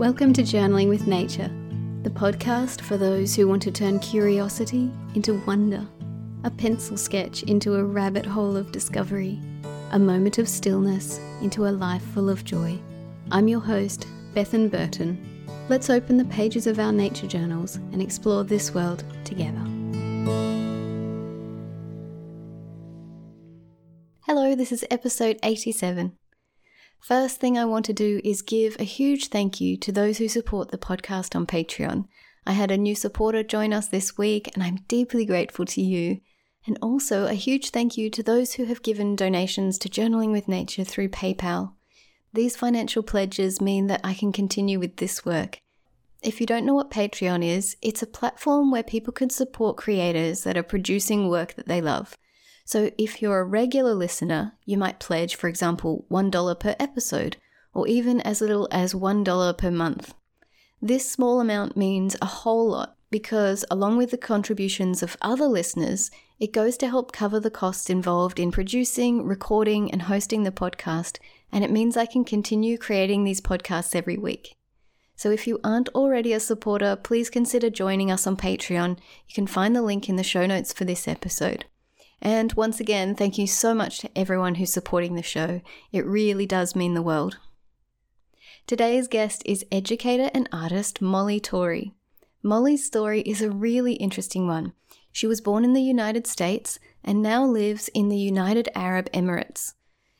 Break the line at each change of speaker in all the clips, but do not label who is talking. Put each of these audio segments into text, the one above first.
Welcome to Journaling with Nature, the podcast for those who want to turn curiosity into wonder, a pencil sketch into a rabbit hole of discovery, a moment of stillness into a life full of joy. I'm your host, Bethan Burton. Let's open the pages of our nature journals and explore this world together. Hello, this is episode 87. First thing I want to do is give a huge thank you to those who support the podcast on Patreon. I had a new supporter join us this week, and I'm deeply grateful to you. And also a huge thank you to those who have given donations to Journaling with Nature through PayPal. These financial pledges mean that I can continue with this work. If you don't know what Patreon is, it's a platform where people can support creators that are producing work that they love. So if you're a regular listener, you might pledge, for example, $1 per episode, or even as little as $1 per month. This small amount means a whole lot because, along with the contributions of other listeners, it goes to help cover the costs involved in producing, recording, and hosting the podcast, and it means I can continue creating these podcasts every week. So if you aren't already a supporter, please consider joining us on Patreon. You can find the link in the show notes for this episode. And once again, thank you so much to everyone who's supporting the show. It really does mean the world. Today's guest is educator and artist Molly Torrey. Molly's story is a really interesting one. She was born in the United States and now lives in the United Arab Emirates.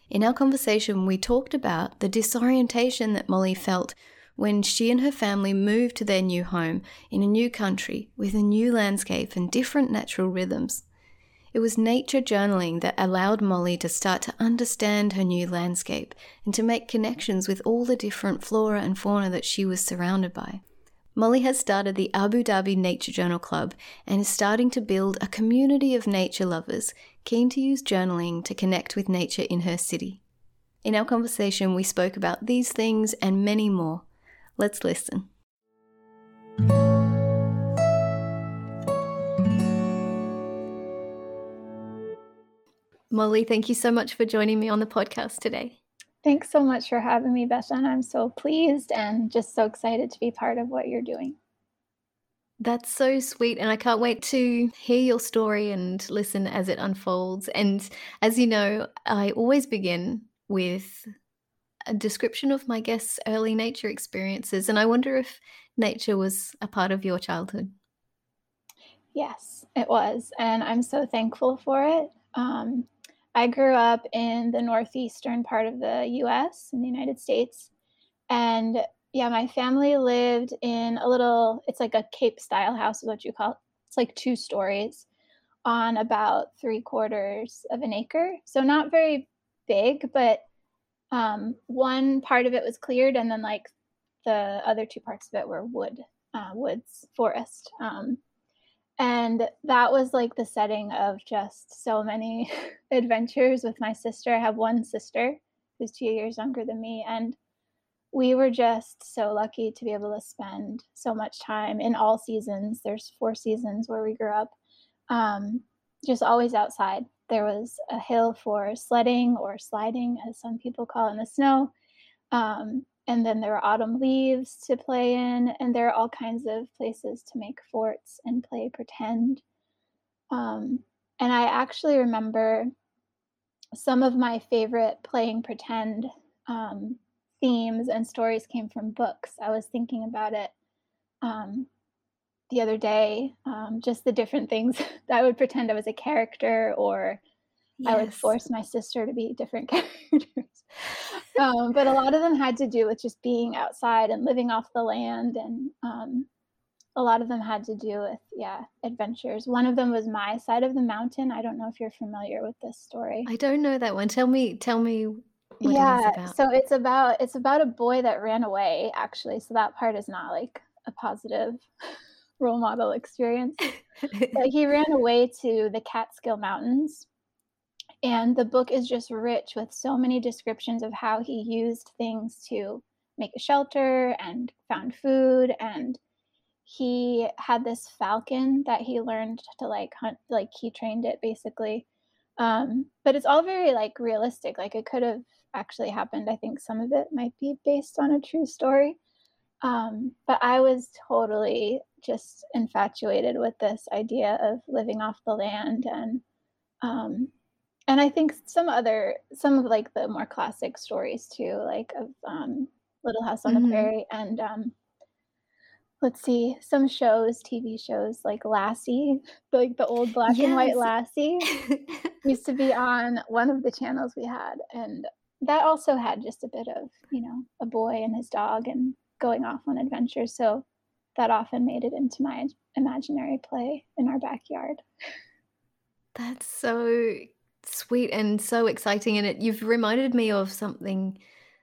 In our conversation, we talked about the disorientation that Molly felt when she and her family moved to their new home in a new country with a new landscape and different natural rhythms. It was nature journaling that allowed Molly to start to understand her new landscape and to make connections with all the different flora and fauna that she was surrounded by. Molly has started the Abu Dhabi Nature Journal Club and is starting to build a community of nature lovers keen to use journaling to connect with nature in her city. In our conversation, we spoke about these things and many more. Let's listen. Molly, thank you so much for joining me on the podcast today.
Thanks so much for having me, Bethan. I'm so pleased and just so excited to be part of what you're doing.
That's so sweet. And I can't wait to hear your story and listen as it unfolds. And as you know, I always begin with a description of my guests' early nature experiences. And I wonder if nature was a part of your childhood.
Yes, it was. And I'm so thankful for it. Um, I grew up in the northeastern part of the US in the United States. And yeah, my family lived in a little, it's like a Cape style house, is what you call it. It's like two stories on about three quarters of an acre. So not very big, but um, one part of it was cleared, and then like the other two parts of it were wood, uh, woods, forest. Um, and that was like the setting of just so many adventures with my sister. I have one sister who's two years younger than me, and we were just so lucky to be able to spend so much time in all seasons. There's four seasons where we grew up, um, just always outside. There was a hill for sledding or sliding, as some people call it in the snow. Um, and then there are autumn leaves to play in and there are all kinds of places to make forts and play pretend. Um, and i actually remember some of my favorite playing pretend um, themes and stories came from books. I was thinking about it um, the other day um, just the different things i would pretend i was a character or yes. i would force my sister to be different characters um, but a lot of them had to do with just being outside and living off the land and um, a lot of them had to do with yeah adventures. One of them was my side of the mountain. I don't know if you're familiar with this story.
I don't know that one. Tell me tell me
yeah it so it's about it's about a boy that ran away actually so that part is not like a positive role model experience. But he ran away to the catskill mountains and the book is just rich with so many descriptions of how he used things to make a shelter and found food. And he had this falcon that he learned to like hunt, like he trained it basically. Um, but it's all very like realistic. Like it could have actually happened. I think some of it might be based on a true story. Um, but I was totally just infatuated with this idea of living off the land and um, and I think some other some of like the more classic stories too, like of um, Little House on mm-hmm. the Prairie and um, let's see some shows, TV shows like Lassie, like the old black yes. and white Lassie used to be on one of the channels we had and that also had just a bit of, you know, a boy and his dog and going off on adventures. So that often made it into my imaginary play in our backyard.
That's so sweet and so exciting. And it, you've reminded me of something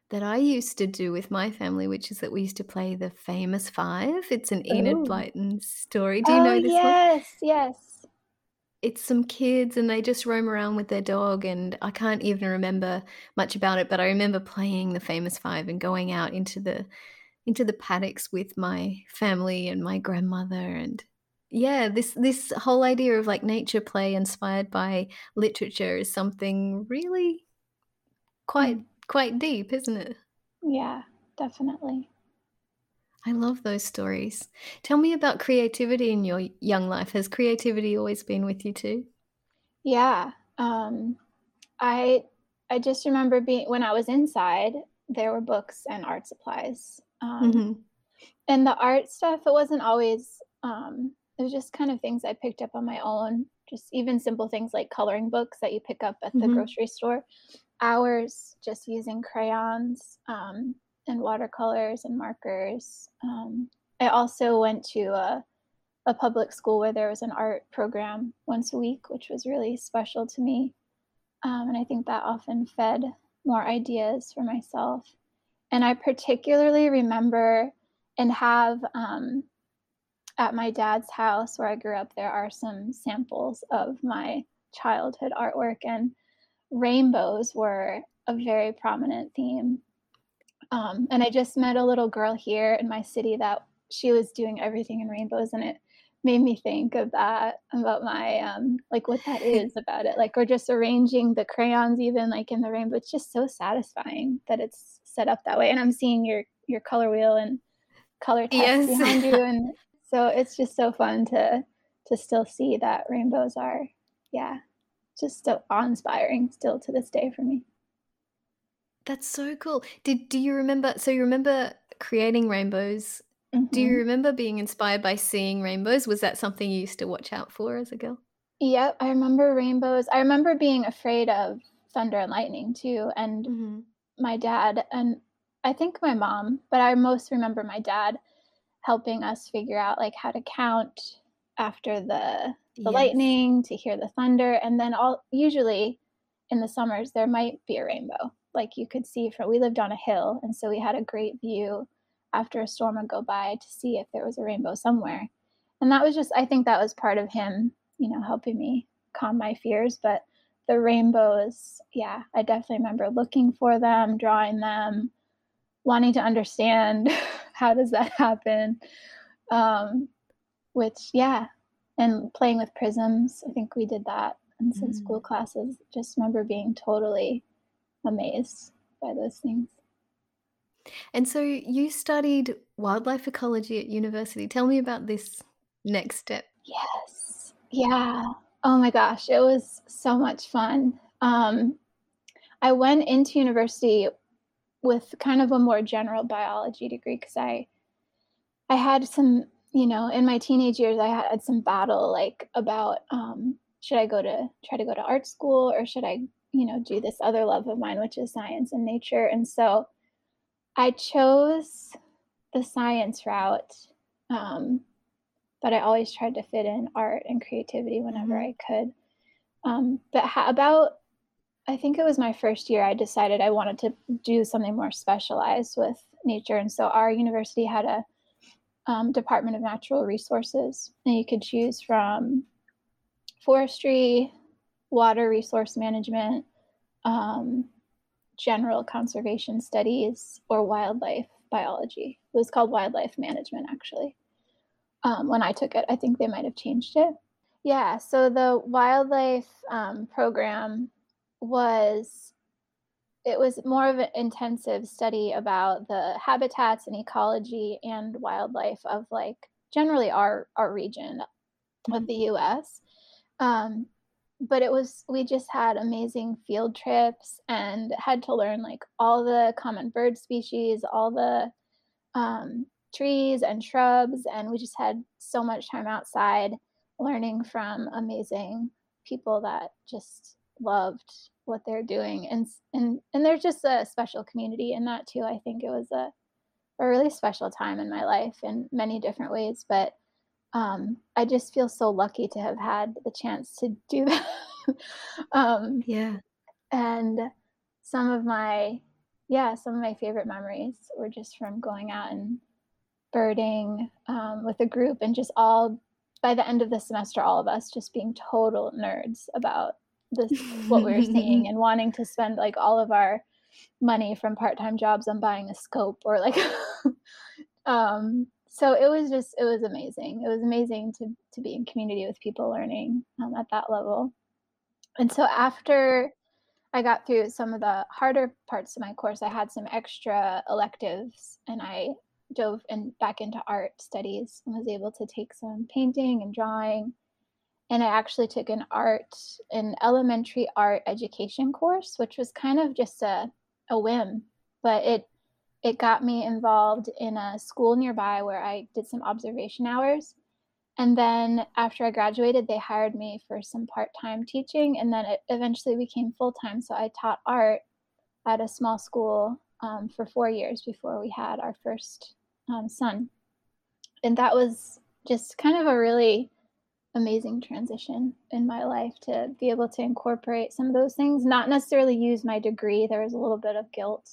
that I used to do with my family, which is that we used to play the famous five. It's an Enid Blyton story. Do you
oh,
know this
yes,
one?
Yes, yes.
It's some kids and they just roam around with their dog. And I can't even remember much about it, but I remember playing the famous five and going out into the into the paddocks with my family and my grandmother and yeah this this whole idea of like nature play inspired by literature is something really quite mm. quite deep isn't it?
Yeah definitely.
I love those stories. Tell me about creativity in your young life. Has creativity always been with you too?
Yeah um i i just remember being when i was inside there were books and art supplies um, mm-hmm. And the art stuff, it wasn't always, um, it was just kind of things I picked up on my own, just even simple things like coloring books that you pick up at the mm-hmm. grocery store. Hours just using crayons um, and watercolors and markers. Um, I also went to a, a public school where there was an art program once a week, which was really special to me. Um, and I think that often fed more ideas for myself. And I particularly remember and have um, at my dad's house where I grew up, there are some samples of my childhood artwork, and rainbows were a very prominent theme. Um, and I just met a little girl here in my city that she was doing everything in rainbows, and it made me think of that about my um like what that is about it like or just arranging the crayons even like in the rainbow it's just so satisfying that it's set up that way and i'm seeing your your color wheel and color text yes. behind you and so it's just so fun to to still see that rainbows are yeah just so awe-inspiring still to this day for me.
That's so cool. Did do you remember so you remember creating rainbows? Mm-hmm. do you mm-hmm. remember being inspired by seeing rainbows? Was that something you used to watch out for as a girl?
Yep i remember rainbows. I remember being afraid of thunder and lightning too and mm-hmm. my dad and I think my mom, but I most remember my dad helping us figure out like how to count after the the yes. lightning to hear the thunder and then all usually in the summers there might be a rainbow like you could see from we lived on a hill and so we had a great view after a storm would go by to see if there was a rainbow somewhere and that was just i think that was part of him you know helping me calm my fears but the rainbows, yeah, I definitely remember looking for them, drawing them, wanting to understand how does that happen. Um, which, yeah, and playing with prisms. I think we did that in some mm. school classes. Just remember being totally amazed by those things.
And so you studied wildlife ecology at university. Tell me about this next step.
Yes. Yeah. Oh my gosh, it was so much fun. Um, I went into university with kind of a more general biology degree because I I had some, you know, in my teenage years I had some battle like about um, should I go to try to go to art school or should I, you know, do this other love of mine which is science and nature. And so I chose the science route um, but I always tried to fit in art and creativity whenever mm-hmm. I could. Um, but ha- about, I think it was my first year, I decided I wanted to do something more specialized with nature. And so our university had a um, Department of Natural Resources, and you could choose from forestry, water resource management, um, general conservation studies, or wildlife biology. It was called wildlife management, actually um, when I took it. I think they might have changed it. Yeah, so the wildlife um, program was it was more of an intensive study about the habitats and ecology and wildlife of like generally our our region of the U.S. Um, but it was we just had amazing field trips and had to learn like all the common bird species, all the um, trees and shrubs, and we just had so much time outside learning from amazing people that just loved what they're doing and and and there's just a special community in that too i think it was a a really special time in my life in many different ways but um, i just feel so lucky to have had the chance to do that.
Um, yeah.
and some of my yeah some of my favorite memories were just from going out and birding um, with a group and just all by the end of the semester all of us just being total nerds about this what we were seeing and wanting to spend like all of our money from part-time jobs on buying a scope or like um so it was just it was amazing. It was amazing to to be in community with people learning um, at that level. And so after i got through some of the harder parts of my course i had some extra electives and i dove in, back into art studies and was able to take some painting and drawing and I actually took an art, an elementary art education course, which was kind of just a, a whim, but it it got me involved in a school nearby where I did some observation hours. And then after I graduated, they hired me for some part time teaching, and then it eventually became full time. So I taught art at a small school um, for four years before we had our first um, son. And that was just kind of a really amazing transition in my life to be able to incorporate some of those things, not necessarily use my degree. There was a little bit of guilt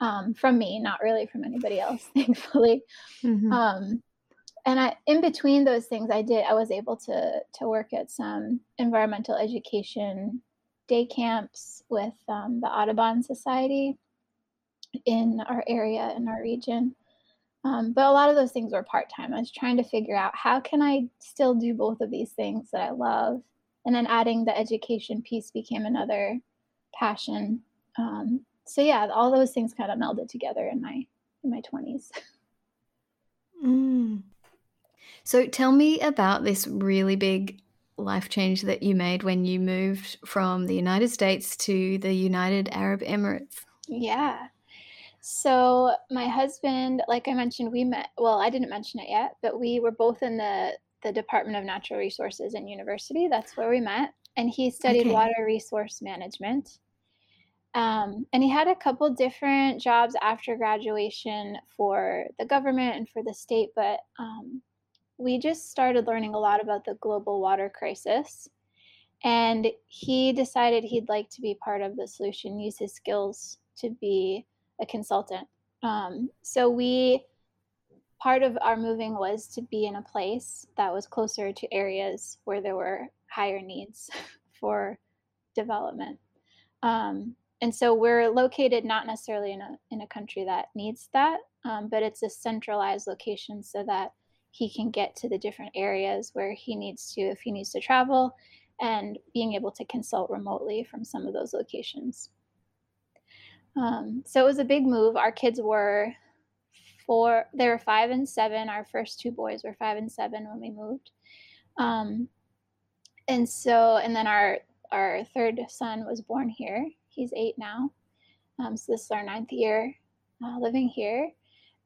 um, from me, not really from anybody else, thankfully. Mm-hmm. Um, and I, in between those things, I did. I was able to to work at some environmental education day camps with um, the Audubon Society in our area in our region. Um, but a lot of those things were part time. I was trying to figure out how can I still do both of these things that I love, and then adding the education piece became another passion. Um, so yeah, all those things kind of melded together in my in my twenties.
Mm. So tell me about this really big life change that you made when you moved from the United States to the United Arab Emirates.
Yeah. So my husband, like I mentioned, we met. Well, I didn't mention it yet, but we were both in the the Department of Natural Resources in university. That's where we met, and he studied okay. water resource management. Um, and he had a couple different jobs after graduation for the government and for the state, but um, we just started learning a lot about the global water crisis. And he decided he'd like to be part of the solution, use his skills to be a consultant. Um, so we part of our moving was to be in a place that was closer to areas where there were higher needs for development. Um, and so we're located not necessarily in a in a country that needs that, um, but it's a centralized location so that he can get to the different areas where he needs to if he needs to travel, and being able to consult remotely from some of those locations. Um, so it was a big move. Our kids were four, they were five and seven. Our first two boys were five and seven when we moved. Um, and so, and then our, our third son was born here. He's eight now. Um, so this is our ninth year uh, living here.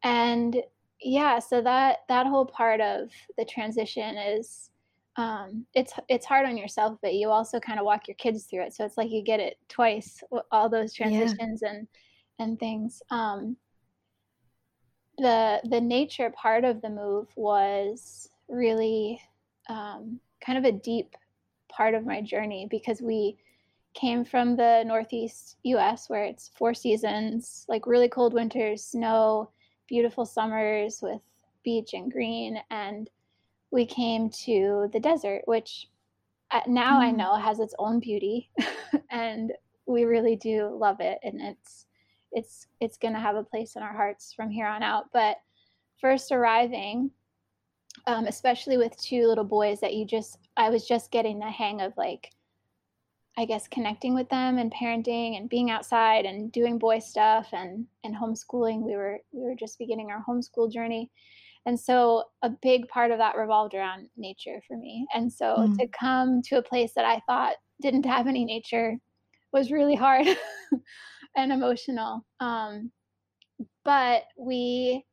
And yeah, so that, that whole part of the transition is, um, it's it's hard on yourself, but you also kind of walk your kids through it. So it's like you get it twice, all those transitions yeah. and and things. Um, the the nature part of the move was really um, kind of a deep part of my journey because we came from the northeast U.S. where it's four seasons, like really cold winters, snow, beautiful summers with beach and green, and we came to the desert, which uh, now mm. I know has its own beauty, and we really do love it, and it's it's it's going to have a place in our hearts from here on out. But first arriving, um, especially with two little boys that you just I was just getting the hang of like I guess connecting with them and parenting and being outside and doing boy stuff and and homeschooling. We were we were just beginning our homeschool journey. And so a big part of that revolved around nature for me. And so mm. to come to a place that I thought didn't have any nature was really hard and emotional. Um, but we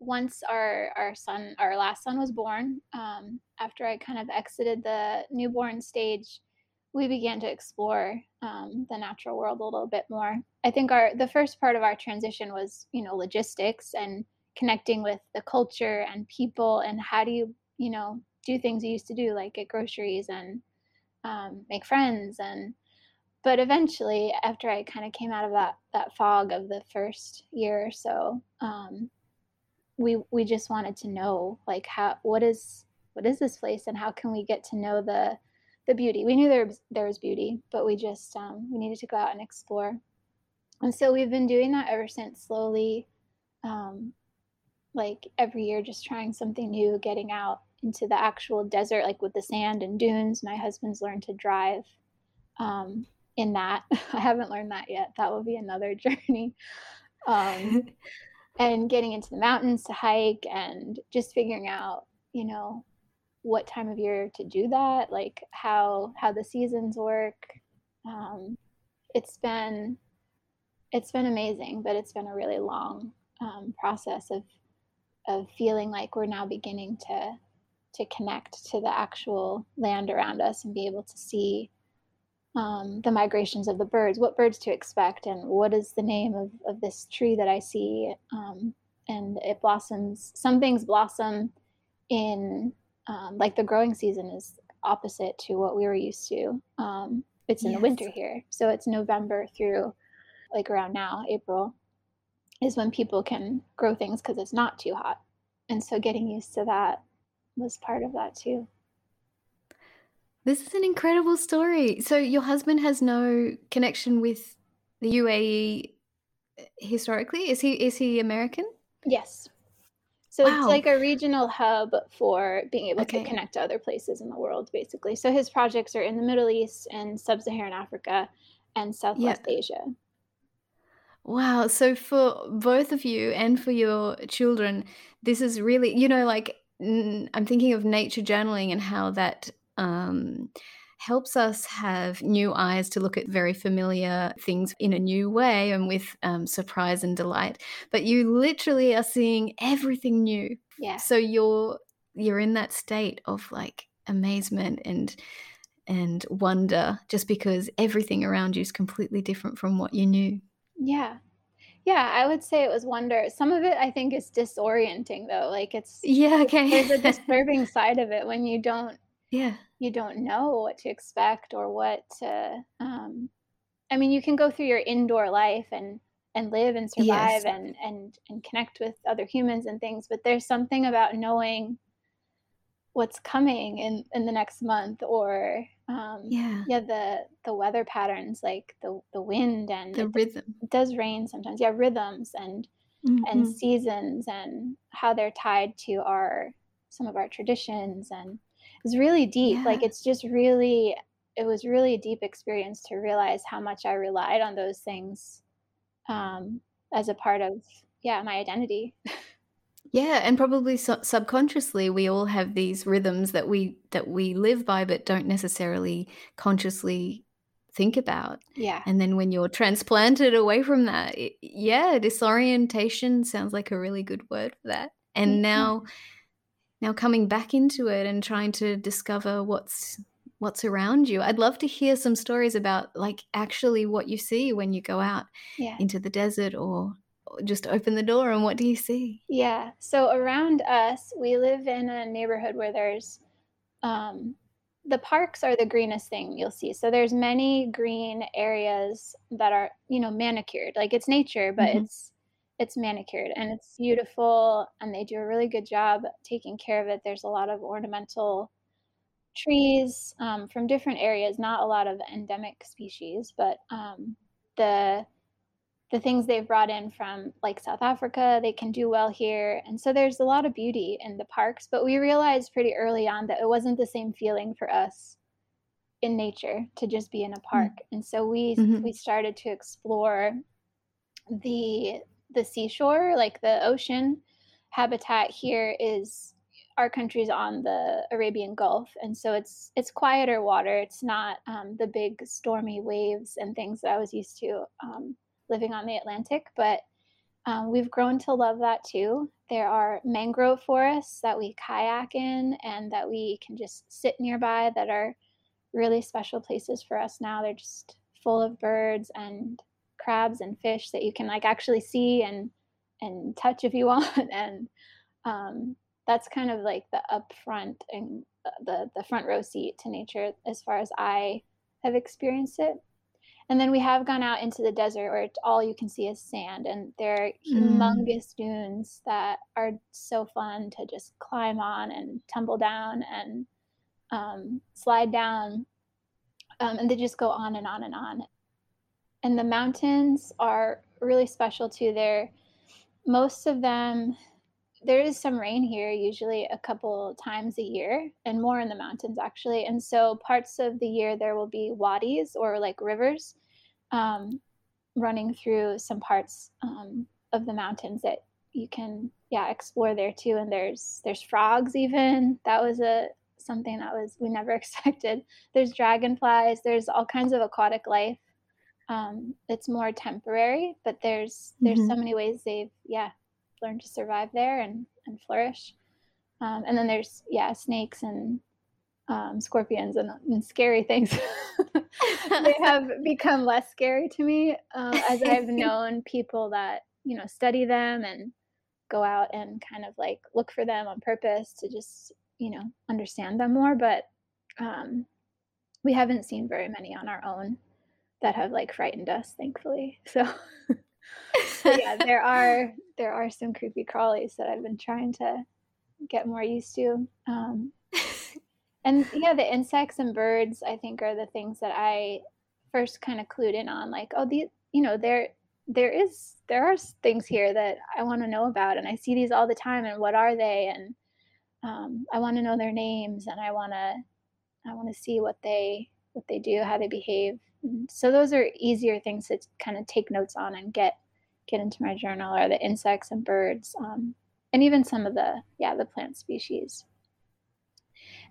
once our our son our last son was born um, after i kind of exited the newborn stage we began to explore um, the natural world a little bit more i think our the first part of our transition was you know logistics and connecting with the culture and people and how do you you know do things you used to do like get groceries and um, make friends and but eventually after i kind of came out of that that fog of the first year or so um, we we just wanted to know like how what is what is this place and how can we get to know the the beauty? We knew there was there was beauty but we just um, we needed to go out and explore. And so we've been doing that ever since slowly um, like every year just trying something new getting out into the actual desert like with the sand and dunes. My husband's learned to drive um, in that. I haven't learned that yet. That will be another journey. Um, and getting into the mountains to hike and just figuring out you know what time of year to do that like how how the seasons work. Um, it's been it's been amazing but it's been a really long um, process of of feeling like we're now beginning to to connect to the actual land around us and be able to see um, the migrations of the birds, what birds to expect, and what is the name of, of this tree that I see. Um, and it blossoms, some things blossom in, um, like the growing season is opposite to what we were used to. Um, it's in yes. the winter here. So it's November through like around now, April, is when people can grow things because it's not too hot. And so getting used to that was part of that too.
This is an incredible story. So your husband has no connection with the UAE historically. Is he is he American?
Yes. So wow. it's like a regional hub for being able okay. to connect to other places in the world, basically. So his projects are in the Middle East and Sub-Saharan Africa and Southwest yep. Asia.
Wow. So for both of you and for your children, this is really, you know, like I'm thinking of nature journaling and how that um, helps us have new eyes to look at very familiar things in a new way and with um, surprise and delight. But you literally are seeing everything new.
Yeah.
So you're you're in that state of like amazement and and wonder just because everything around you is completely different from what you knew.
Yeah. Yeah, I would say it was wonder. Some of it I think is disorienting though. Like it's
Yeah, okay.
There's a disturbing side of it when you don't
yeah
you don't know what to expect or what to um i mean you can go through your indoor life and and live and survive yes. and and and connect with other humans and things but there's something about knowing what's coming in in the next month or um
yeah
yeah the the weather patterns like the the wind and
the
it,
rhythm
it does rain sometimes yeah rhythms and mm-hmm. and seasons and how they're tied to our some of our traditions and it's really deep. Yeah. Like it's just really it was really a deep experience to realize how much I relied on those things um, as a part of yeah my identity.
yeah, and probably su- subconsciously we all have these rhythms that we that we live by, but don't necessarily consciously think about.
Yeah.
And then when you're transplanted away from that, it, yeah, disorientation sounds like a really good word for that. And mm-hmm. now now coming back into it and trying to discover what's what's around you. I'd love to hear some stories about like actually what you see when you go out
yeah.
into the desert or just open the door and what do you see?
Yeah. So around us, we live in a neighborhood where there's um, the parks are the greenest thing you'll see. So there's many green areas that are, you know, manicured. Like it's nature, but mm-hmm. it's it's manicured and it's beautiful and they do a really good job taking care of it there's a lot of ornamental trees um, from different areas not a lot of endemic species but um, the the things they've brought in from like south africa they can do well here and so there's a lot of beauty in the parks but we realized pretty early on that it wasn't the same feeling for us in nature to just be in a park. Mm-hmm. And so we mm-hmm. we started to explore the the seashore, like the ocean habitat here is our country's on the Arabian Gulf, and so it's it's quieter water. It's not um, the big stormy waves and things that I was used to um, living on the Atlantic, but um, we've grown to love that too. There are mangrove forests that we kayak in and that we can just sit nearby that are really special places for us now. They're just full of birds and crabs and fish that you can like actually see and and touch if you want and um, that's kind of like the upfront and the the front row seat to nature as far as I have experienced it. And then we have gone out into the desert where all you can see is sand, and there are mm. humongous dunes that are so fun to just climb on and tumble down and um, slide down. Um, and they just go on and on and on. And the mountains are really special too. They're most of them there is some rain here, usually a couple times a year, and more in the mountains actually. And so parts of the year there will be wadis or like rivers um, running through some parts um, of the mountains that you can yeah explore there too. And there's there's frogs even. That was a something that was we never expected. There's dragonflies. There's all kinds of aquatic life. Um, it's more temporary, but there's there's mm-hmm. so many ways they've yeah learn to survive there and, and flourish. Um, and then there's, yeah, snakes and um, scorpions and, and, scary things. they have become less scary to me um, as I've known people that, you know, study them and go out and kind of like look for them on purpose to just, you know, understand them more. But um, we haven't seen very many on our own that have like frightened us, thankfully. So yeah, there are there are some creepy crawlies that I've been trying to get more used to. Um, and yeah, the insects and birds I think are the things that I first kind of clued in on. Like, oh, the you know there there is there are things here that I want to know about, and I see these all the time. And what are they? And um, I want to know their names, and I want to I want to see what they what they do, how they behave. And so those are easier things to kind of take notes on and get get into my journal are the insects and birds, um, and even some of the yeah the plant species.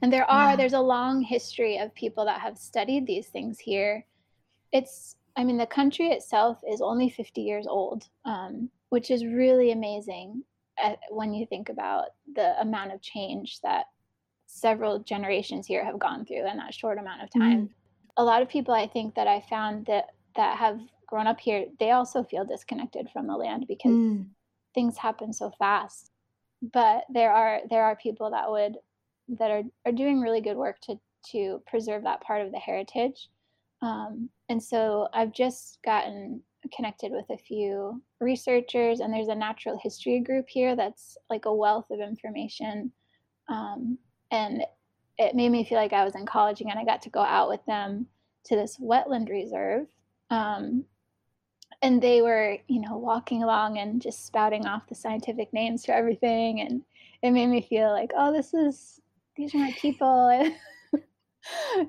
And there are yeah. there's a long history of people that have studied these things here. It's I mean the country itself is only 50 years old, um, which is really amazing at, when you think about the amount of change that several generations here have gone through in that short amount of time. Mm. A lot of people I think that I found that that have grown up here, they also feel disconnected from the land because mm. things happen so fast. But there are there are people that would that are, are doing really good work to to preserve that part of the heritage. Um, and so I've just gotten connected with a few researchers, and there's a natural history group here that's like a wealth of information. Um, and it made me feel like I was in college again. I got to go out with them to this wetland reserve um, and they were you know walking along and just spouting off the scientific names to everything. And it made me feel like oh this is these are my people.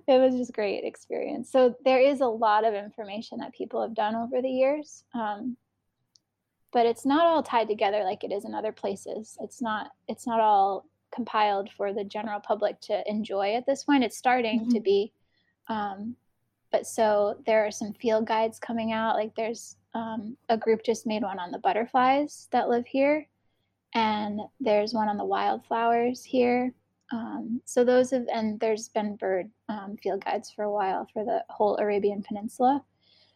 It was just great experience. So there is a lot of information that people have done over the years um, but it's not all tied together like it is in other places. It's not it's not all compiled for the general public to enjoy at this point it's starting mm-hmm. to be um, but so there are some field guides coming out like there's um, a group just made one on the butterflies that live here, and there's one on the wildflowers here. Um, so those have, and there's been bird um, field guides for a while for the whole Arabian Peninsula.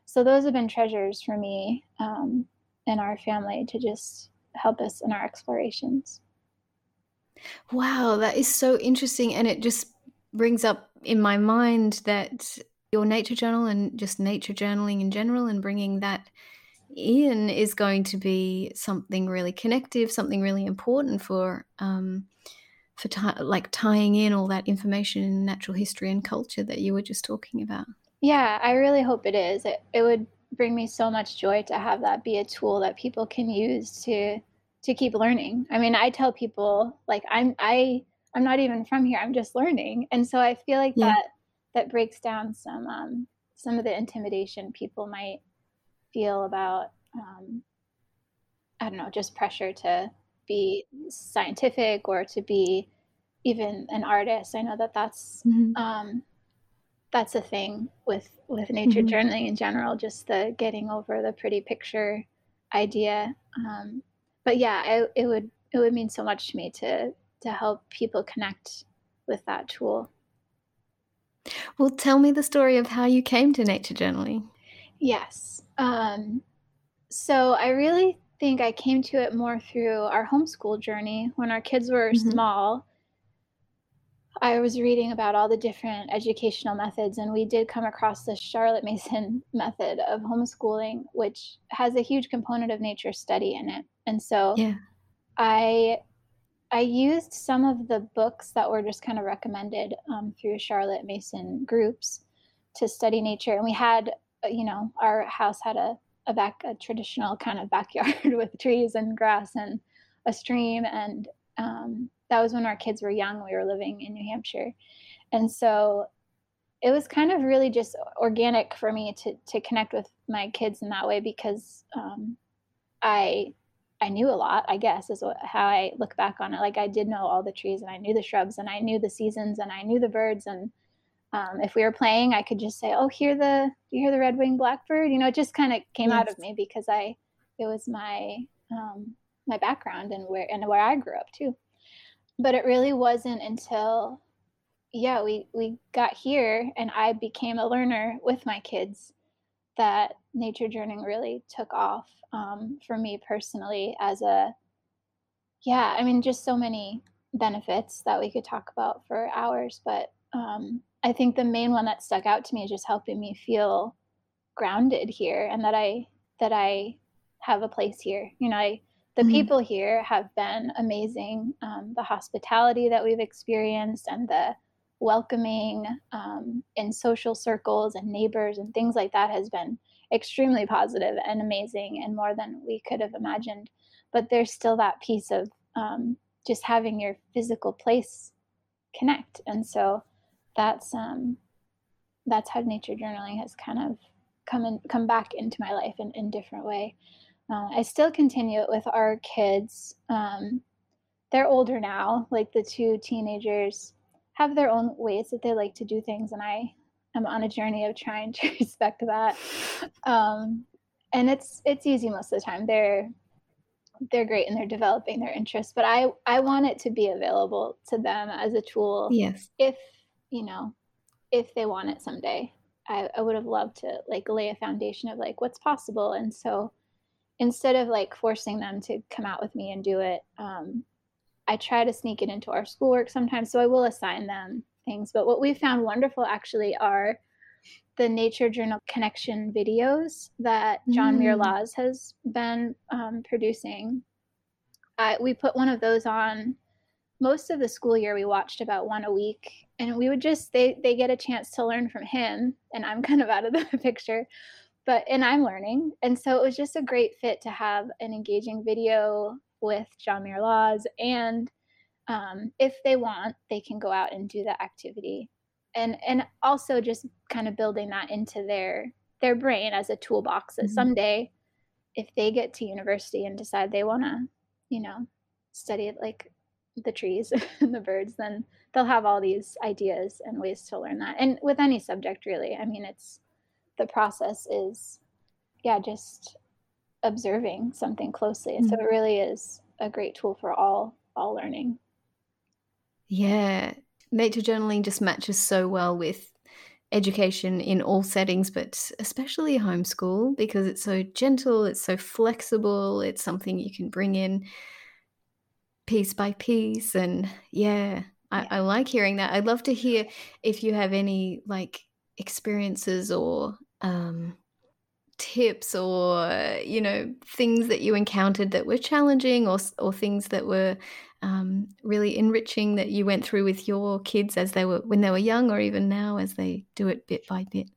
So those have been treasures for me um, and our family to just help us in our explorations.
Wow, that is so interesting, and it just brings up in my mind that your nature journal and just nature journaling in general and bringing that in is going to be something really connective, something really important for um, for t- like tying in all that information in natural history and culture that you were just talking about.
Yeah, I really hope it is. It, it would bring me so much joy to have that be a tool that people can use to to keep learning. I mean, I tell people like I'm I I'm not even from here. I'm just learning. And so I feel like yeah. that that breaks down some um, some of the intimidation people might feel about um, I don't know, just pressure to be scientific or to be even an artist. I know that that's mm-hmm. um, that's a thing with with nature mm-hmm. journaling in general. Just the getting over the pretty picture idea. Um, but yeah, I, it would it would mean so much to me to to help people connect with that tool.
Well, tell me the story of how you came to nature journaling.
Yes. Um, so I really think I came to it more through our homeschool journey when our kids were mm-hmm. small. I was reading about all the different educational methods, and we did come across the Charlotte Mason method of homeschooling, which has a huge component of nature study in it. And so yeah. I I used some of the books that were just kind of recommended um, through Charlotte Mason groups to study nature, and we had, uh, you know, our house had a a back a traditional kind of backyard with trees and grass and a stream and um, that was when our kids were young we were living in new hampshire and so it was kind of really just organic for me to to connect with my kids in that way because um, i i knew a lot i guess is what, how i look back on it like i did know all the trees and i knew the shrubs and i knew the seasons and i knew the birds and um, if we were playing, I could just say, "Oh, hear the you hear the red winged blackbird?" You know, it just kind of came yes. out of me because I it was my um, my background and where and where I grew up too. But it really wasn't until yeah we we got here and I became a learner with my kids that nature journaling really took off um, for me personally as a yeah I mean just so many benefits that we could talk about for hours, but um, I think the main one that stuck out to me is just helping me feel grounded here and that I that I have a place here. You know, I, the mm-hmm. people here have been amazing. Um, the hospitality that we've experienced and the welcoming um, in social circles and neighbors and things like that has been extremely positive and amazing and more than we could have imagined. But there's still that piece of um, just having your physical place connect. And so that's um, that's how nature journaling has kind of come in, come back into my life in in different way. Uh, I still continue it with our kids. Um, they're older now, like the two teenagers have their own ways that they like to do things, and I am on a journey of trying to respect that. Um, and it's it's easy most of the time. They're they're great and they're developing their interests, but I I want it to be available to them as a tool.
Yes.
If you know, if they want it someday. I, I would have loved to like lay a foundation of like what's possible. And so instead of like forcing them to come out with me and do it, um, I try to sneak it into our schoolwork sometimes. So I will assign them things. But what we found wonderful actually are the Nature Journal Connection videos that John mm. Muir Laws has been um, producing. we put one of those on most of the school year. We watched about one a week and we would just they they get a chance to learn from him and i'm kind of out of the picture but and i'm learning and so it was just a great fit to have an engaging video with john muir laws and um, if they want they can go out and do the activity and and also just kind of building that into their their brain as a toolbox that mm-hmm. someday if they get to university and decide they want to you know study like the trees and the birds, then they'll have all these ideas and ways to learn that. And with any subject, really, I mean, it's the process is, yeah, just observing something closely. Mm-hmm. So it really is a great tool for all all learning.
Yeah, nature journaling just matches so well with education in all settings, but especially homeschool because it's so gentle, it's so flexible, it's something you can bring in piece by piece and yeah I, I, like hearing that i'd love to hear if you have any like experiences or um, tips or you know things that you encountered that were challenging or, or things that were um, really enriching that you went through with your kids as they were when they were young or even now as they do it bit by bit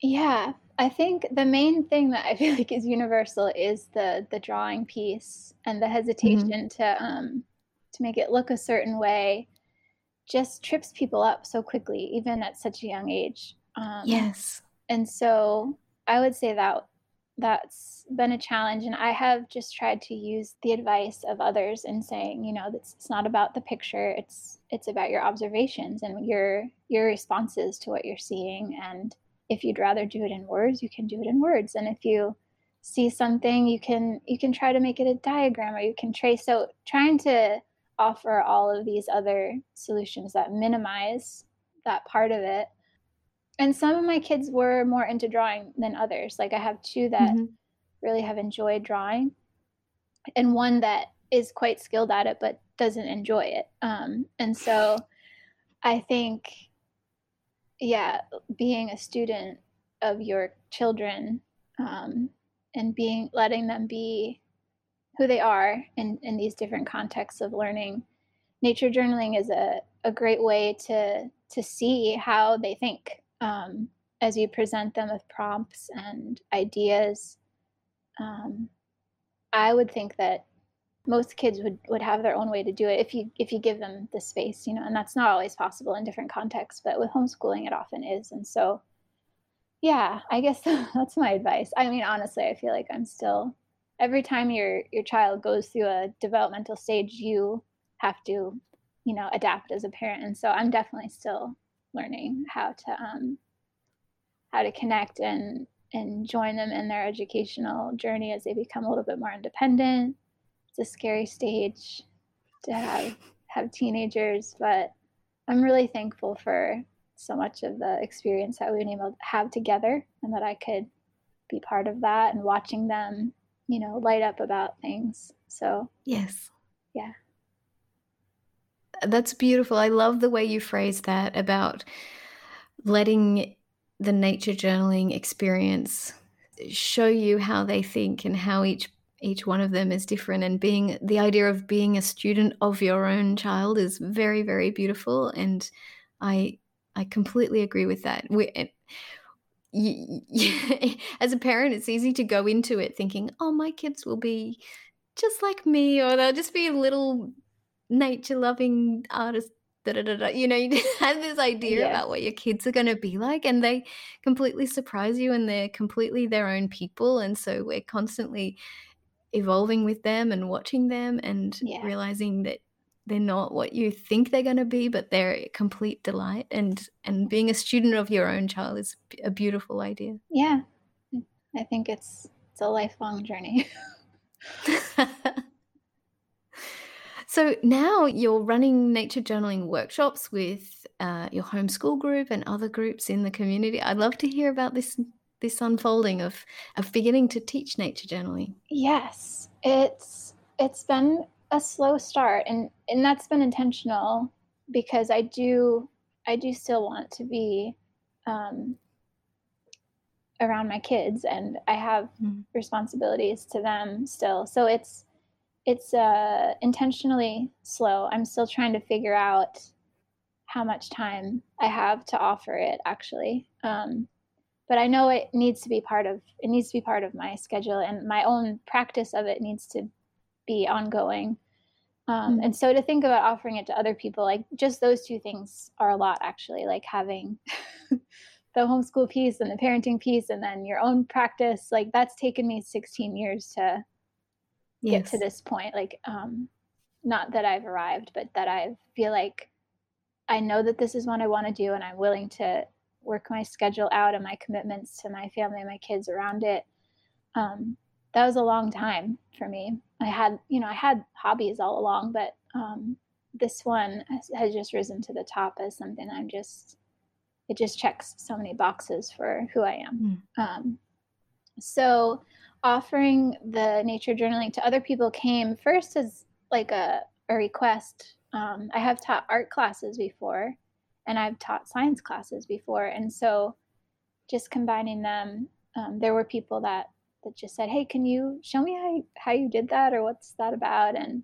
yeah I think the main thing that I feel like is universal is the the drawing piece and the hesitation mm-hmm. to um to make it look a certain way just trips people up so quickly, even at such a young age.
Um, yes.
And so I would say that that's been a challenge. And I have just tried to use the advice of others in saying, you know, it's, it's not about the picture. It's it's about your observations and your your responses to what you're seeing. And if you'd rather do it in words, you can do it in words. And if you see something, you can you can try to make it a diagram or you can trace. So trying to offer all of these other solutions that minimize that part of it. And some of my kids were more into drawing than others. Like I have two that mm-hmm. really have enjoyed drawing, and one that is quite skilled at it but doesn't enjoy it. Um, and so I think, yeah, being a student of your children um, and being letting them be who they are in, in these different contexts of learning. Nature journaling is a, a great way to to see how they think um, as you present them with prompts and ideas. Um, I would think that most kids would, would have their own way to do it if you if you give them the space, you know, and that's not always possible in different contexts, but with homeschooling it often is. And so yeah, I guess that's my advice. I mean, honestly, I feel like I'm still every time your your child goes through a developmental stage you have to you know adapt as a parent and so i'm definitely still learning how to um how to connect and and join them in their educational journey as they become a little bit more independent it's a scary stage to have have teenagers but i'm really thankful for so much of the experience that we've been able to have together and that i could be part of that and watching them you know, light up about things. So,
yes.
Yeah.
That's beautiful. I love the way you phrase that about letting the nature journaling experience show you how they think and how each each one of them is different and being the idea of being a student of your own child is very very beautiful and i i completely agree with that we, you, as a parent, it's easy to go into it thinking, oh, my kids will be just like me, or they'll just be little nature loving artists. Da, da, da, you know, you have this idea yes. about what your kids are going to be like, and they completely surprise you, and they're completely their own people. And so we're constantly evolving with them and watching them and yeah. realizing that they're not what you think they're going to be but they're a complete delight and and being a student of your own child is a beautiful idea
yeah i think it's it's a lifelong journey
so now you're running nature journaling workshops with uh, your homeschool group and other groups in the community i'd love to hear about this this unfolding of of beginning to teach nature journaling
yes it's it's been a slow start and and that's been intentional because I do I do still want to be um, around my kids and I have mm-hmm. responsibilities to them still. So it's it's uh, intentionally slow. I'm still trying to figure out how much time I have to offer it actually. Um, but I know it needs to be part of it needs to be part of my schedule and my own practice of it needs to be ongoing. Um, mm-hmm. And so to think about offering it to other people, like just those two things are a lot actually, like having the homeschool piece and the parenting piece and then your own practice. Like that's taken me 16 years to yes. get to this point. Like, um, not that I've arrived, but that I feel like I know that this is what I want to do and I'm willing to work my schedule out and my commitments to my family and my kids around it. Um, that was a long time for me. I had, you know, I had hobbies all along, but um, this one has, has, just risen to the top as something I'm just, it just checks so many boxes for who I am. Mm. Um, so offering the nature journaling to other people came first as like a, a request. Um, I have taught art classes before and I've taught science classes before. And so just combining them, um, there were people that that just said, "Hey, can you show me how you, how you did that or what's that about?" And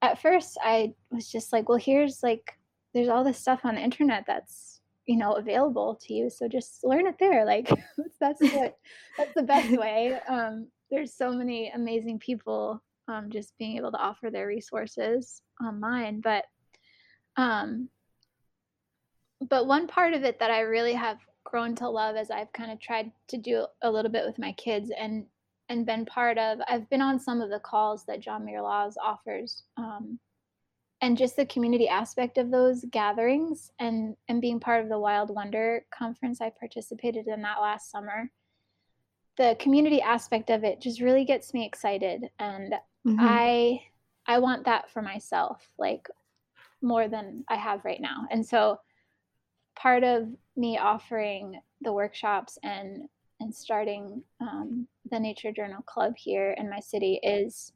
at first, I was just like, "Well, here's like there's all this stuff on the internet that's you know available to you, so just learn it there." Like that's what that's the best way. Um, there's so many amazing people um, just being able to offer their resources online, but um, but one part of it that I really have grown to love as I've kind of tried to do a little bit with my kids and and been part of I've been on some of the calls that John Muir Laws offers um, and just the community aspect of those gatherings and and being part of the Wild Wonder conference I participated in that last summer the community aspect of it just really gets me excited and mm-hmm. I I want that for myself like more than I have right now and so part of me offering the workshops and and starting um, the Nature Journal Club here in my city is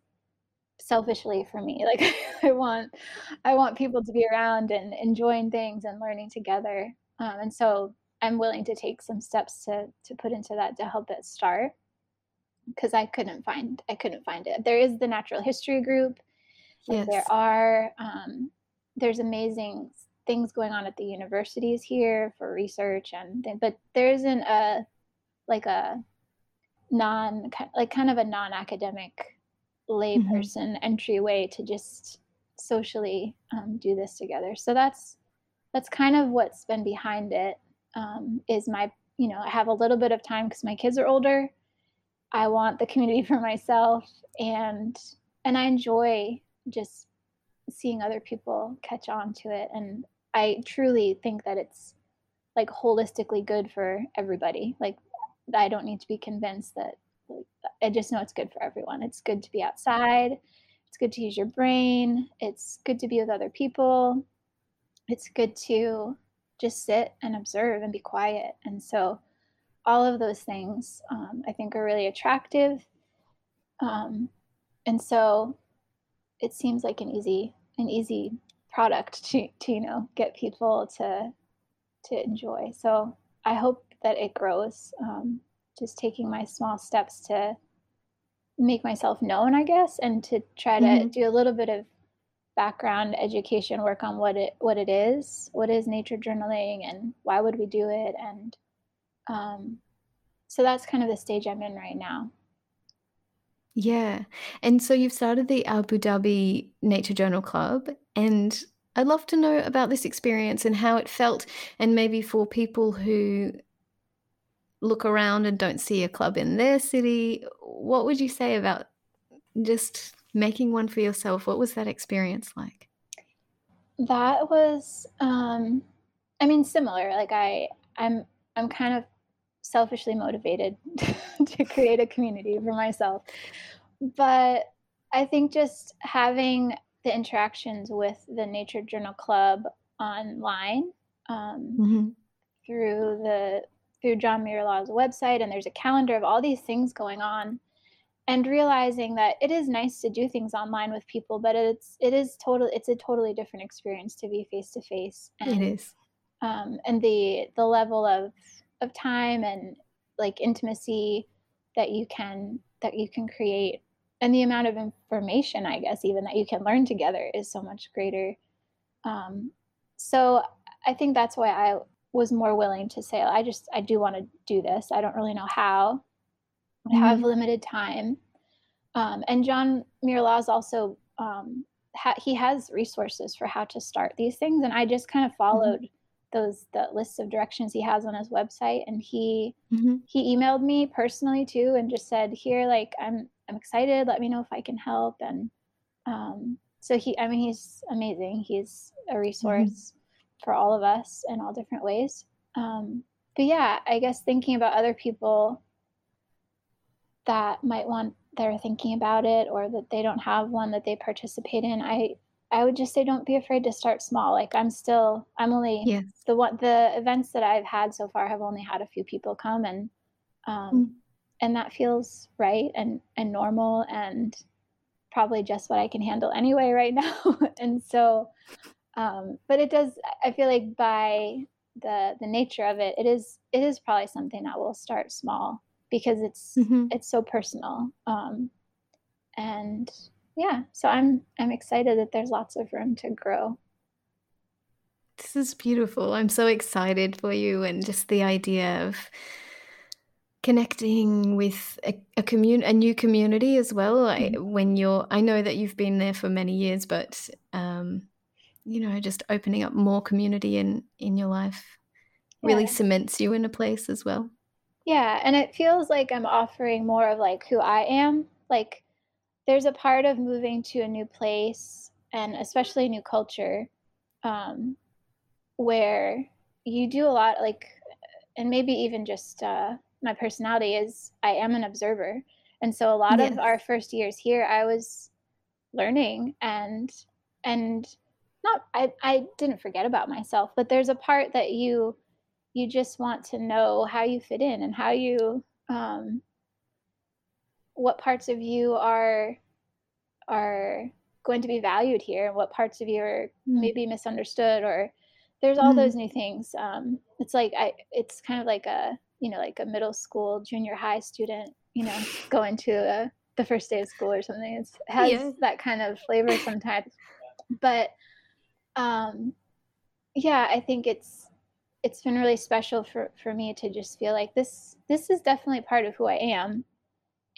selfishly for me. Like I want I want people to be around and enjoying things and learning together. Um, and so I'm willing to take some steps to to put into that to help it start because I couldn't find I couldn't find it. There is the natural history group. Yes. There are um, there's amazing things going on at the universities here for research and but there isn't a like a non like kind of a non-academic layperson mm-hmm. entryway to just socially um, do this together so that's that's kind of what's been behind it um, is my you know i have a little bit of time because my kids are older i want the community for myself and and i enjoy just seeing other people catch on to it and I truly think that it's like holistically good for everybody. Like I don't need to be convinced that I just know it's good for everyone. It's good to be outside. It's good to use your brain. It's good to be with other people. It's good to just sit and observe and be quiet. And so all of those things um, I think are really attractive. Um, and so it seems like an easy an easy product to, to you know get people to to enjoy so i hope that it grows um, just taking my small steps to make myself known i guess and to try to mm-hmm. do a little bit of background education work on what it what it is what is nature journaling and why would we do it and um, so that's kind of the stage i'm in right now
yeah. And so you've started the Abu Dhabi Nature Journal Club, and I'd love to know about this experience and how it felt, and maybe for people who look around and don't see a club in their city, what would you say about just making one for yourself? What was that experience like?
That was, um, I mean, similar. Like I, I'm, I'm kind of selfishly motivated to create a community for myself. But I think just having the interactions with the Nature Journal Club online um, mm-hmm. through the through John Muir Laws' website, and there's a calendar of all these things going on, and realizing that it is nice to do things online with people, but it's it is total it's a totally different experience to be face to face.
It is,
um, and the the level of of time and like intimacy that you can that you can create and the amount of information i guess even that you can learn together is so much greater um, so i think that's why i was more willing to say i just i do want to do this i don't really know how i have mm-hmm. limited time um, and john Muir Laws also um, ha- he has resources for how to start these things and i just kind of mm-hmm. followed mm-hmm those the lists of directions he has on his website and he mm-hmm. he emailed me personally too and just said here like i'm i'm excited let me know if i can help and um, so he i mean he's amazing he's a resource mm-hmm. For all of us in all different ways um, but yeah i guess thinking about other people that might want they're thinking about it or that they don't have one that they participate in i I would just say don't be afraid to start small. Like I'm still I'm only yes. the what the events that I've had so far have only had a few people come and um mm. and that feels right and and normal and probably just what I can handle anyway right now. and so um but it does I feel like by the the nature of it it is it is probably something that will start small because it's mm-hmm. it's so personal. Um and yeah, so I'm I'm excited that there's lots of room to grow.
This is beautiful. I'm so excited for you and just the idea of connecting with a, a commun a new community as well. Mm-hmm. I, when you're, I know that you've been there for many years, but um, you know, just opening up more community in in your life really cements you in a place as well.
Yeah, and it feels like I'm offering more of like who I am. Like there's a part of moving to a new place and especially a new culture um, where you do a lot like and maybe even just uh, my personality is I am an observer. And so a lot of our first years here I was learning and and not I, I didn't forget about myself, but there's a part that you you just want to know how you fit in and how you um, what parts of you are are going to be valued here and what parts of you are
Mm.
maybe misunderstood or there's all
Mm.
those new things um, it's like i it's kind of like a you know like a middle school junior high student you know going to a, the first day of school or something it's, it has
Yeah.
that kind of flavor sometimes but um yeah i think it's it's been really special for for me to just feel like this this is definitely part of who i am.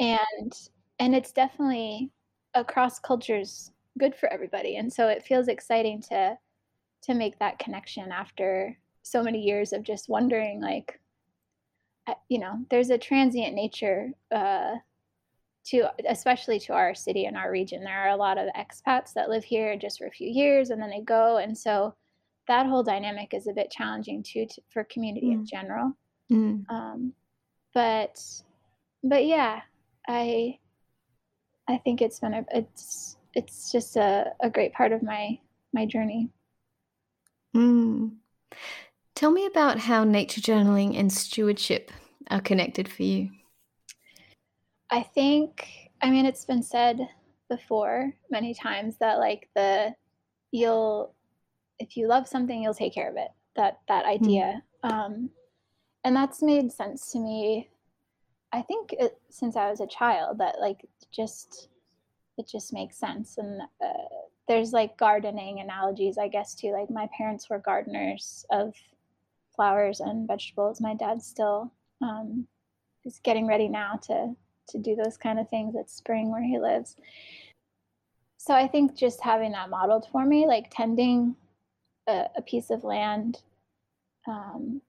And and it's definitely across cultures good for everybody. And so it feels exciting to to make that connection after so many years of just wondering like you know there's a transient nature uh to especially to our city and our region there are a lot of expats that live here just for a few years and then they go and so that whole dynamic is a bit challenging too to, for community in
Mm.
general
Mm.
um, but but yeah i i think it's been a it's it's just a, a great part of my my journey
Mm. Tell me about how nature journaling and stewardship are connected for you.
I think i mean it's been said before many times that like the you'll if you love something you'll take care of it that that idea. Um and that's made sense to me i think it, since i was a child that like just it just makes sense. And uh, there's like gardening analogies i guess too. Like my parents were gardeners of flowers and vegetables. My dad still um, is getting ready now to to do those kind of things at spring where he lives. So i think just having that modeled for me like tending a, a piece of land um,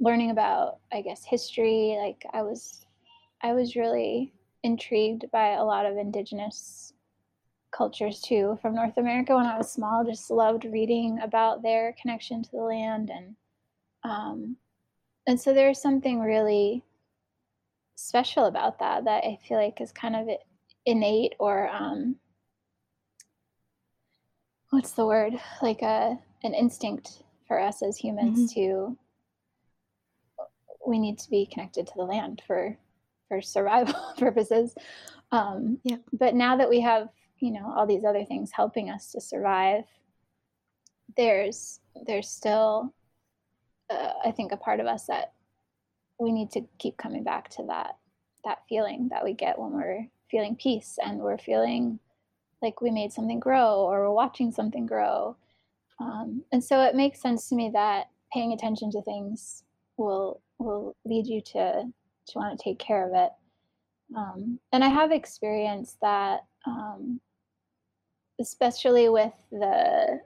learning about i guess history like i was i was really intrigued by a lot of indigenous cultures too from north america when i was small. Just loved reading about their connection to the land and um, and so there's something really special about that that i feel like is kind of innate or um, what's the word? Like a an instinct for us as humans to we need to be connected to the land for for survival purposes. Um
Yeah.
but now that we have you know all these other things helping us to survive there's there's still uh, i think a part of us that we need to keep coming back to that that feeling that we get when we're feeling peace and we're feeling like we made something grow or we're watching something grow. Um, and so it makes sense to me that paying attention to things will will lead you to to want to take care of it. Um, and i have experienced that um, especially with the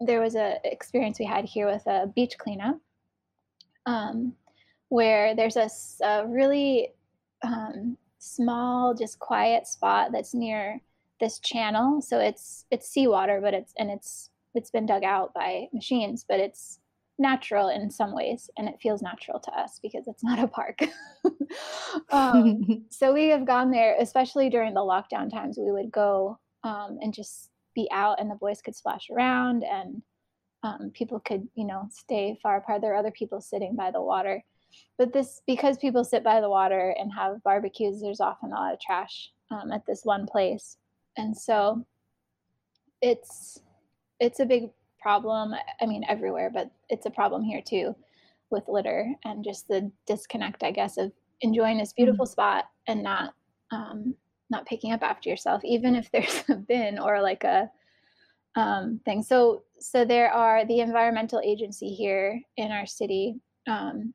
there was a experience we had here with a beach cleanup. Um, where there's a really um, small just quiet spot that's near this channel. So it's it's seawater but it's and it's it's been dug out by machines but it's natural in some ways and it feels natural to us because it's not a park. Um, so we have gone there especially during the lockdown times. We would go um, and just be out and the boys could splash around and um, people could you know stay far apart. There are other people sitting by the water but this because people sit by the water and have barbecues there's often a lot of trash um, at this one place. And so it's it's a big problem i mean everywhere but it's a problem here too with litter and just the disconnect i guess of enjoying this beautiful spot and not um, not picking up after yourself even if there's a bin or like a um, thing. So so there are the environmental agency here in our city um,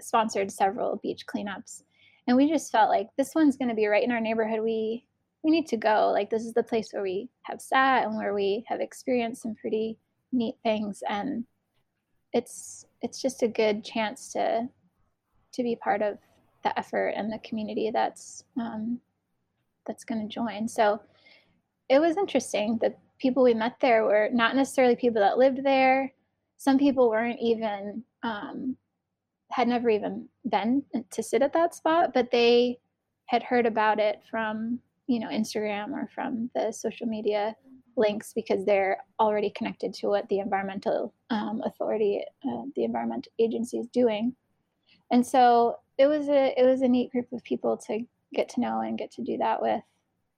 sponsored several beach cleanups and we just felt like this one's going to be right in our neighborhood we we need to go like this is the place where we have sat and where we have experienced some pretty neat things and it's it's just a good chance to to be part of the effort and the community that's um, that's going to join. So it was interesting. The people we met there were not necessarily people that lived there. Some people weren't even um, had never even been to sit at that spot, but they had heard about it from you know Instagram or from the social media links because they're already connected to what the environmental um, authority, uh, the environment agency is doing. And so it was a it was a neat group of people to get to know and get to do that with.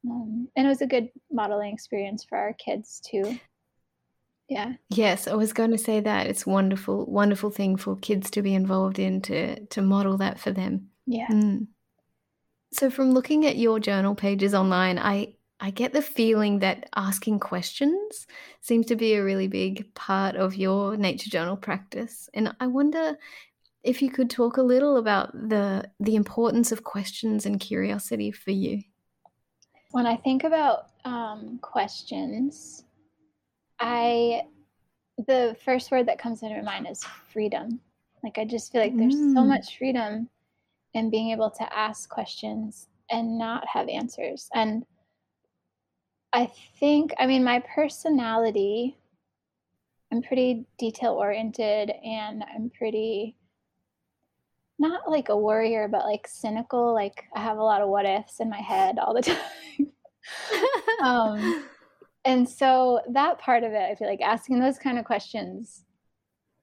Um, and it was a good modeling experience for our kids too. Yeah.
Yes, I was going to say that it's wonderful, wonderful thing for kids to be involved in to to model that for them.
Yeah. Mm.
So from looking at your journal pages online, I I get the feeling that asking questions seems to be a really big part of your nature journal practice. And I wonder if you could talk a little about the the importance of questions and curiosity for you.
When I think about um, questions, I the first word that comes into my mind is freedom. Like I just feel like there's mm. so much freedom in being able to ask questions and not have answers. And I think, I mean, my personality, I'm pretty detail oriented and I'm pretty not like a worrier, but like cynical. Like I have a lot of what ifs in my head all the time. um, and so that part of it, I feel like asking those kind of questions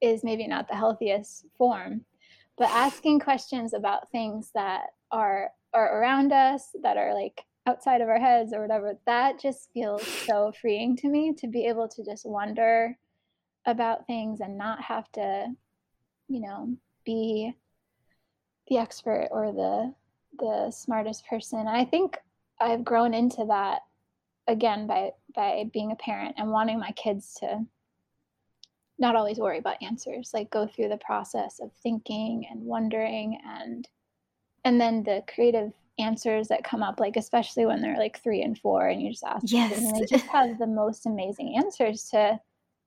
is maybe not the healthiest form, but asking questions about things that are are around us that are like outside of our heads or whatever that just feels so freeing to me to be able to just wonder about things and not have to you know be the expert or the the smartest person. I think i've grown into that again by by being a parent and wanting my kids to not always worry about answers like go through the process of thinking and wondering and and then the creative answers that come up, like especially when they're like three and four, and you just ask
yes.
them, and they just have the most amazing answers to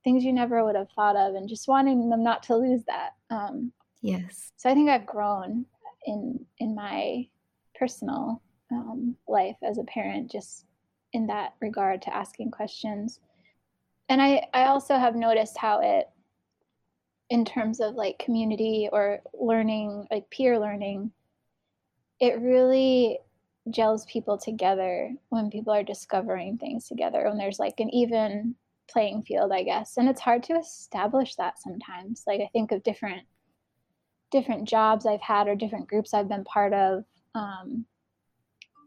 things you never would have thought of, and just wanting them not to lose that. Um,
yes.
So I think I've grown in in my personal um, life as a parent, just in that regard to asking questions. And I I also have noticed how it in terms of like community or learning like peer learning it really gels people together when people are discovering things together when there's like an even playing field i guess and it's hard to establish that sometimes like i think of different different jobs i've had or different groups i've been part of um,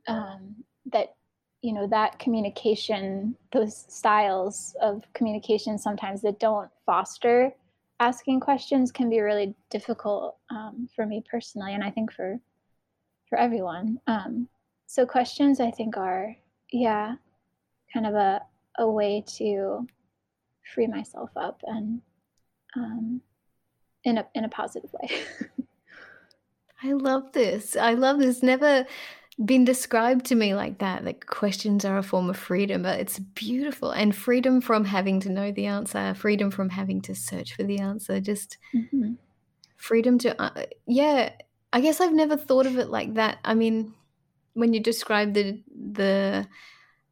um, that you know that communication those styles of communication sometimes that don't foster asking questions can be really difficult um, for me personally and i think for for everyone. Um, so questions I think are yeah, kind of a a way to free myself up and um, in a in a positive way.
I love this. I love this. Never been described to me like that. that questions are a form of freedom, but it's beautiful and freedom from having to know the answer, freedom from having to search for the answer. Just mm-hmm. freedom to, uh, yeah, I guess I've never thought of it like that. I mean, when you describe the the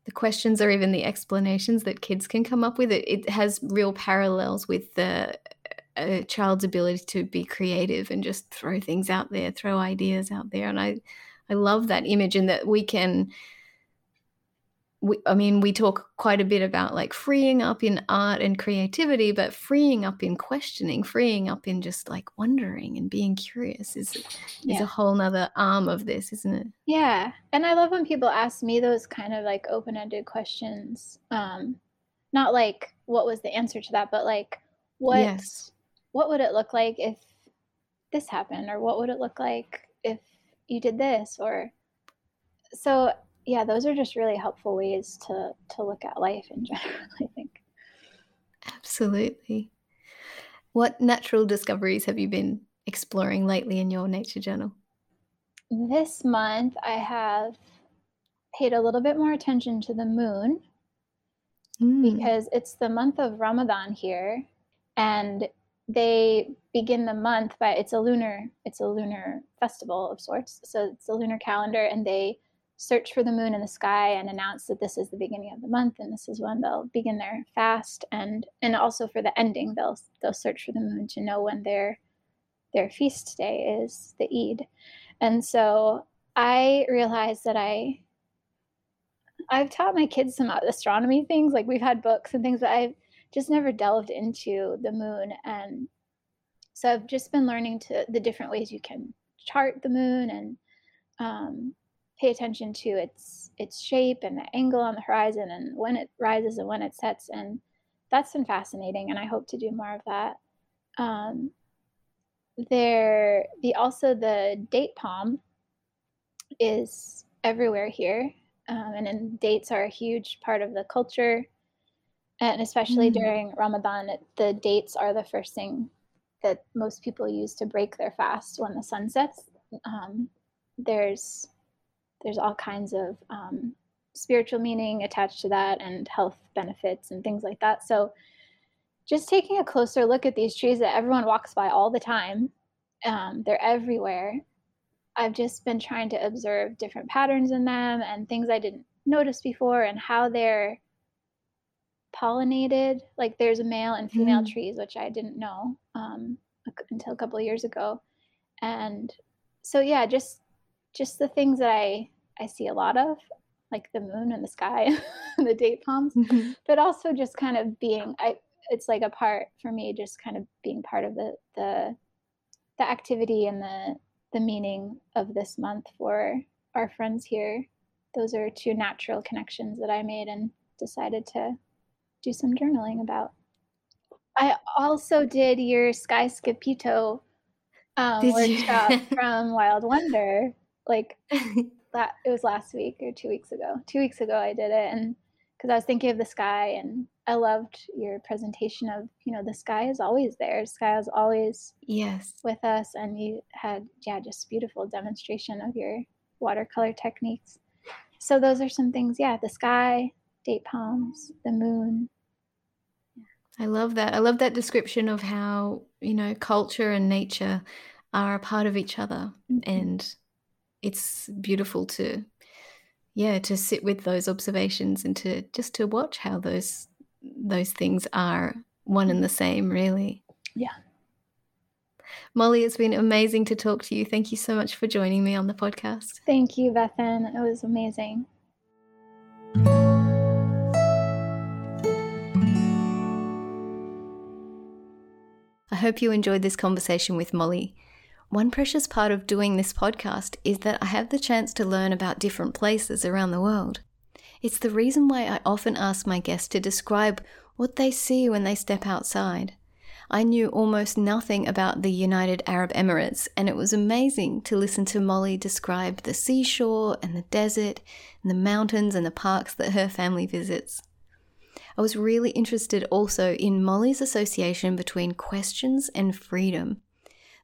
the questions or even the explanations that kids can come up with, it, it has real parallels with the a child's ability to be creative and just throw things out there, throw ideas out there. And I I love that image and that we can we, I mean, we talk quite a bit about like freeing up in art and creativity, but freeing up in questioning, freeing up in just like wondering and being curious is yeah. is a whole nother arm of this, isn't it?
Yeah, and I love when people ask me those kind of like open ended questions. Um, not like what was the answer to that, but like what yes. what would it look like if this happened, or what would it look like if you did this, or so yeah, those are just really helpful ways to to look at life in general, I think.
Absolutely. What natural discoveries have you been exploring lately in your nature journal?
This month I have paid a little bit more attention to the moon. mm. because it's the month of Ramadan here, and they begin the month by it's a lunar it's a lunar festival of sorts. So it's a lunar calendar, and they search for the moon in the sky and announce that this is the beginning of the month and this is when they'll begin their fast and and also for the ending they'll they'll search for the moon to know when their their feast day is the Eid. And so I realized that I I've taught my kids some astronomy things like we've had books and things but I've just never delved into the moon. And so I've just been learning to the different ways you can chart the moon and um, pay attention to its its shape and the angle on the horizon and when it rises and when it sets. And that's been fascinating and i hope to do more of that. Um, there the also the date palm is everywhere here um, and then dates are a huge part of the culture and especially mm. during ramadan the dates are the first thing that most people use to break their fast when the sun sets um, there's there's all kinds of um, spiritual meaning attached to that and health benefits and things like that. So, just taking a closer look at these trees that everyone walks by all the time, um, they're everywhere. I've just been trying to observe different patterns in them and things I didn't notice before and how they're pollinated. Like there's a male and female mm. trees, which I didn't know um, until a couple of years ago. And so, yeah, just just the things that I I see a lot of, like the moon and the sky and the date palms, mm-hmm. but also just kind of being I it's like a part for me just kind of being part of the the the activity and the the meaning of this month for our friends here. Those are two natural connections that I made and decided to do some journaling about. I also did your Sky Skipito um, workshop from Wild Wonder. Like that it was last week or two weeks ago. Two weeks ago I did it, and because I was thinking of the sky, and I loved your presentation of you know the sky is always there. The sky is always
yes
with us, and you had yeah just beautiful demonstration of your watercolor techniques. So those are some things. Yeah, the sky, date palms, the moon.
I love that. I love that description of how you know culture and nature are a part of each other, mm-hmm. and it's beautiful to yeah to sit with those observations and to just to watch how those those things are one and the same really.
Yeah.
Molly it's been amazing to talk to you. Thank you so much for joining me on the podcast.
Thank you bethan. It was amazing
I hope you enjoyed this conversation with Molly. One precious part of doing this podcast is that I have the chance to learn about different places around the world. It's the reason why I often ask my guests to describe what they see when they step outside. I knew almost nothing about the United Arab Emirates, and it was amazing to listen to Molly describe the seashore and the desert and the mountains and the parks that her family visits. I was really interested also in Molly's association between questions and freedom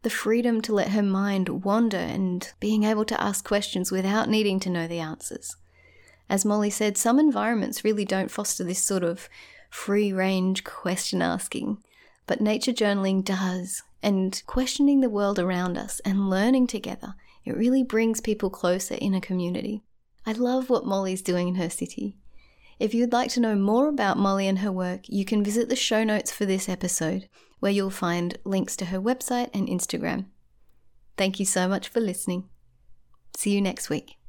the freedom to let her mind wander and being able to ask questions without needing to know the answers. As Molly said, some environments really don't foster this sort of free range question asking, but nature journaling does, and questioning the world around us and learning together, it really brings people closer in a community. I love what Molly's doing in her city. If you'd like to know more about Molly and her work, you can visit the show notes for this episode where you'll find links to her website and Instagram. Thank you so much for listening. See you next week.